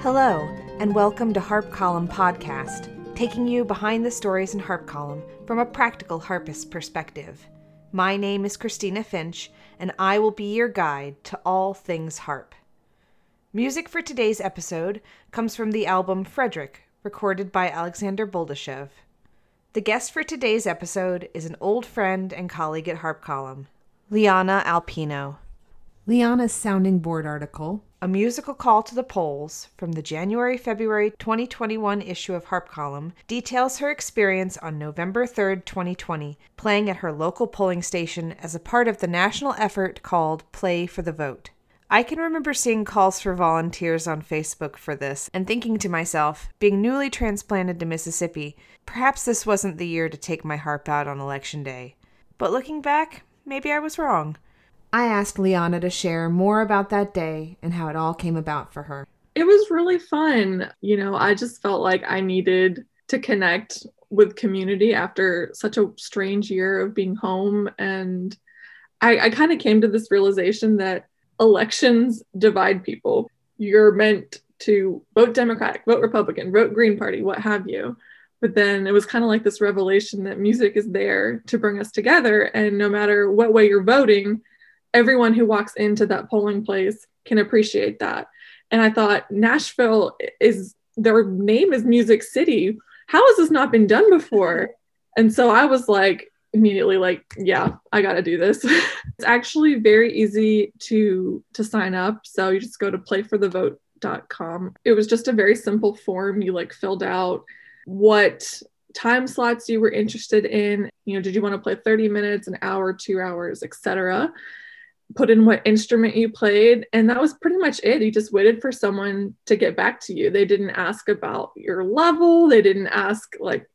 Hello, and welcome to Harp Column Podcast, taking you behind the stories in Harp Column from a practical harpist perspective. My name is Christina Finch, and I will be your guide to all things harp. Music for today's episode comes from the album Frederick, recorded by Alexander Boldachev. The guest for today's episode is an old friend and colleague at Harp Column, Liana Alpino. Liana's sounding board article, A Musical Call to the Polls, from the January February 2021 issue of Harp Column, details her experience on November 3, 2020, playing at her local polling station as a part of the national effort called Play for the Vote. I can remember seeing calls for volunteers on Facebook for this and thinking to myself, being newly transplanted to Mississippi, perhaps this wasn't the year to take my harp out on election day. But looking back, maybe I was wrong. I asked Liana to share more about that day and how it all came about for her. It was really fun. You know, I just felt like I needed to connect with community after such a strange year of being home. And I, I kind of came to this realization that elections divide people. You're meant to vote Democratic, vote Republican, vote Green Party, what have you. But then it was kind of like this revelation that music is there to bring us together. And no matter what way you're voting, everyone who walks into that polling place can appreciate that. And I thought, Nashville is their name is Music City. How has this not been done before? And so I was like, immediately like yeah i got to do this. It's actually very easy to to sign up. So you just go to playforthevote.com it was just a very simple form. You like filled out what time slots you were interested in. You know did you want to play 30 minutes an hour two hours etc put in what instrument you played and that was pretty much it. You just waited for someone to get back to you. They didn't ask about your level. They didn't ask like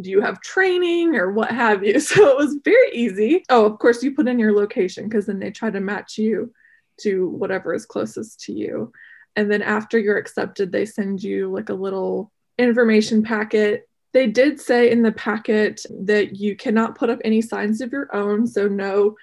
do you have training or what have you? So it was very easy. Oh of course you put in your location because then they try to match you to whatever is closest to you. And then after you're accepted they send you like a little information packet. They did say in the packet that you cannot put up any signs of your own so no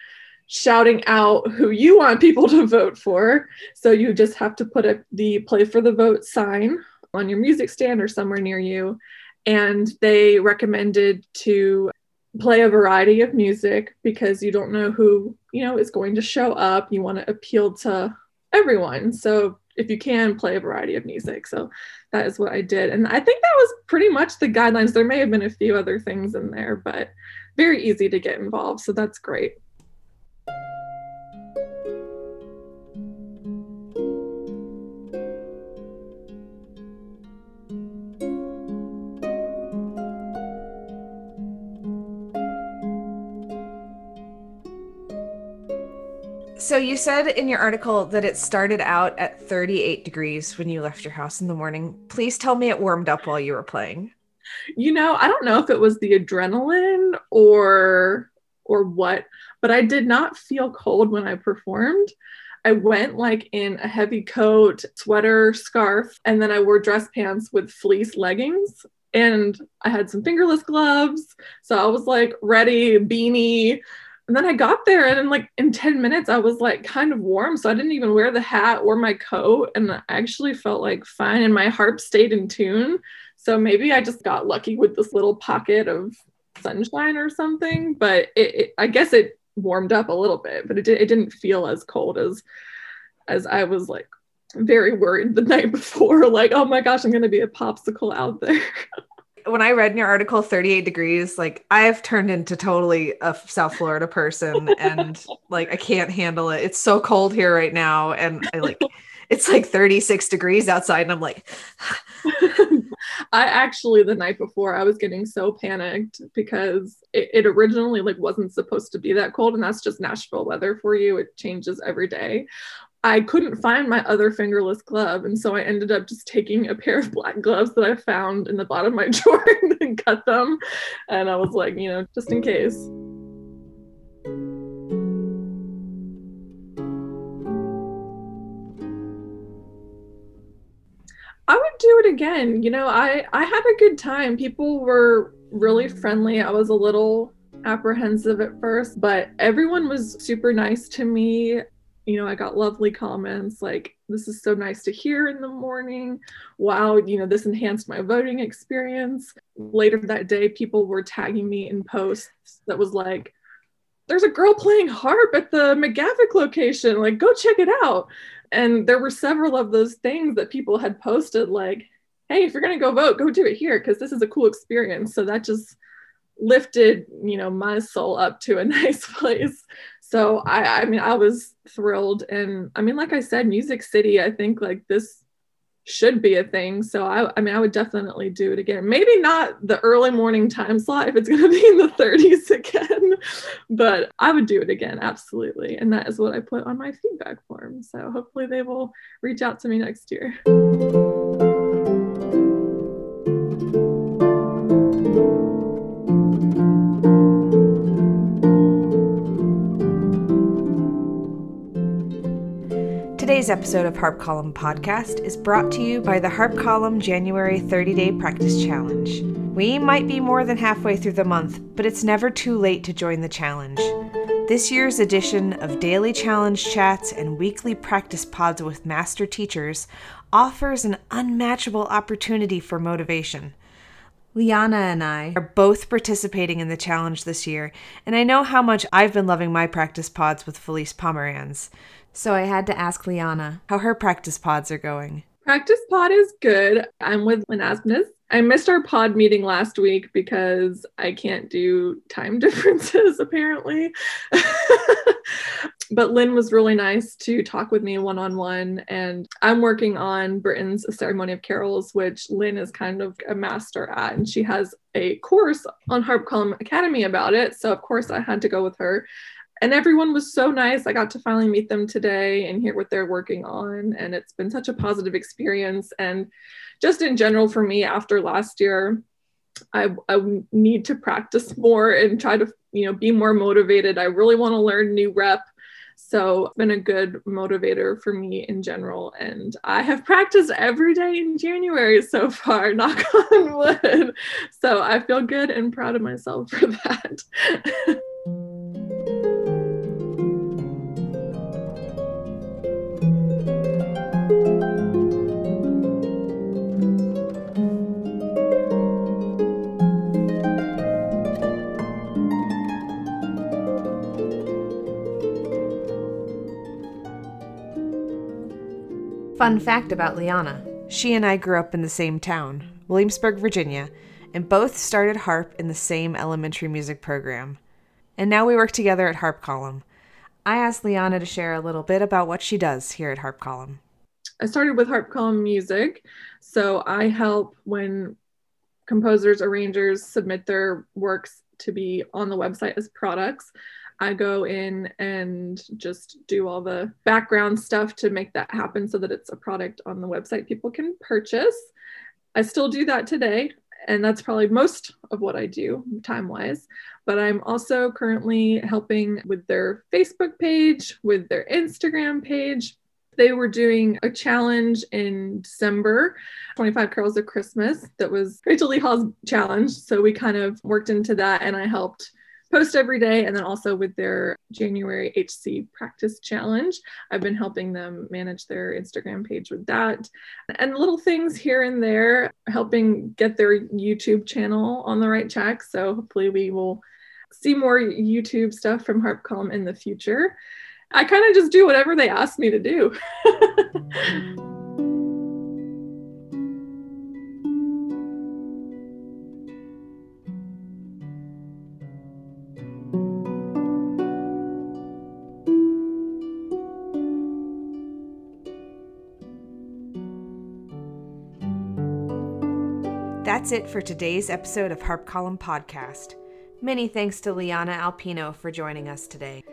shouting out who you want people to vote for. So you just have to put up the play for the vote sign on your music stand or somewhere near you and they recommended to play a variety of music because you don't know who you know is going to show up. You want to appeal to everyone. So if you can play a variety of music. So that is what i did. And i think that was pretty much the guidelines. There may have been a few other things in there but very easy to get involved. So that's great So you said in your article that it started out at 38 degrees when you left your house in the morning. Please tell me it warmed up while you were playing. You know, I don't know if it was the adrenaline or or what, but I did not feel cold when I performed. I went like in a heavy coat, sweater, scarf, and then I wore dress pants with fleece leggings and I had some fingerless gloves. So I was like ready, beanie, and then I got there and in like in 10 minutes I was like kind of warm. So I didn't even wear the hat or my coat. And I actually felt like fine. And my harp stayed in tune. So maybe I just got lucky with this little pocket of sunshine or something. But it, it I guess it warmed up a little bit, but it, it didn't feel as cold as as I was like very worried the night before. Like, oh my gosh, I'm gonna be a popsicle out there. when I read in your article 38 degrees, like I've turned into totally a South Florida person and like I can't handle it. It's so cold here right now and I like it's like 36 degrees outside and I'm like I actually the night before I was getting so panicked because it, it originally like wasn't supposed to be that cold and that's just Nashville weather for you. It changes every day. I couldn't find my other fingerless glove. And so I ended up just taking a pair of black gloves that I found in the bottom of my drawer and cut them. And I was like, you know, just in case. I would do it again. You know, I I had a good time. People were really friendly. I was a little apprehensive at first, but everyone was super nice to me. You know, I got lovely comments like, this is so nice to hear in the morning. Wow, you know, this enhanced my voting experience. Later that day, people were tagging me in posts that was like, there's a girl playing harp at the McGavock location. Like, go check it out. And there were several of those things that people had posted, like, hey, if you're going to go vote, go do it here because this is a cool experience. So that just lifted, you know, my soul up to a nice place. So I, I mean, I was thrilled. And I mean, like I said, Music City, I think like this should be a thing. So I, I mean, I would definitely do it again. Maybe not the early morning time slot if it's going to be in the 30s again, but I would do it again. Absolutely. And that is what I put on my feedback form. So hopefully they will reach out to me next year. Today's episode of Harp Column Podcast is brought to you by the Harp Column January 30 Day Practice Challenge. We might be more than halfway through the month, but it's never too late to join the challenge. This year's edition of daily challenge chats and weekly practice pods with master teachers offers an unmatchable opportunity for motivation. Liana and I are both participating in the challenge this year, and I know how much I've been loving my practice pods with Felice Pomeranz. So I had to ask Liana how her practice pods are going. Practice pod is good. I'm with Lynn. I missed our pod meeting last week because I can't do time differences, apparently. but Lynn was really nice to talk with me one on one. And I'm working on Britten's Ceremony of Carols, which Lynn is kind of a master at. And she has a course on Harp Column Academy about it. So, of course, I had to go with her and everyone was so nice. I got to finally meet them today and hear what they're working on. And it's been such a positive experience. And just in general, for me, after last year, I, I need to practice more and try to, you know, be more motivated. I really want to learn new rep. So been a good motivator for me in general. And I have practiced every day in January so far, knock on wood. So I feel good and proud of myself for that. Fun fact about Liana she and I grew up in the same town, Williamsburg, Virginia, and both started harp in the same elementary music program. And now we work together at Harp Column. I asked Liana to share a little bit about what she does here at Harp Column. I started with Harp Column Music, so I help when composers, arrangers submit their works to be on the website as products. I go in and just do all the background stuff to make that happen so that it's a product on the website people can purchase. I still do that today, and that's probably most of what I do time wise. But I'm also currently helping with their Facebook page, with their Instagram page. They were doing a challenge in December, 25 Carols of Christmas, that was Rachel Lee Hall's challenge. So we kind of worked into that, and I helped post every day. And then also with their January HC practice challenge, I've been helping them manage their Instagram page with that and little things here and there, helping get their YouTube channel on the right track. So hopefully we will see more YouTube stuff from Harp Column in the future. I kind of just do whatever they ask me to do. That's it for today's episode of Harp Column Podcast. Many thanks to Liana Alpino for joining us today.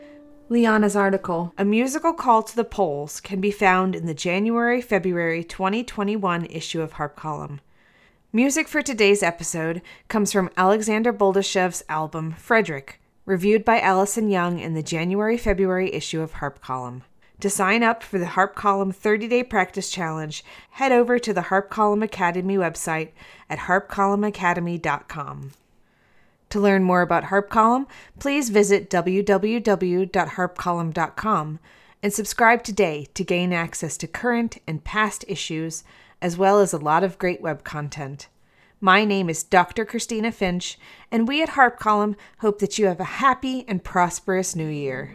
Liana's article, A Musical Call to the Polls, can be found in the January February 2021 issue of Harp Column. Music for today's episode comes from Alexander Boldachev's album Frederick, reviewed by Allison Young in the January February issue of Harp Column. To sign up for the Harp Column 30 day practice challenge, head over to the Harp Column Academy website at harpcolumnacademy.com. To learn more about Harp Column, please visit www.harpcolumn.com and subscribe today to gain access to current and past issues, as well as a lot of great web content. My name is Dr. Christina Finch, and we at Harp Column hope that you have a happy and prosperous new year.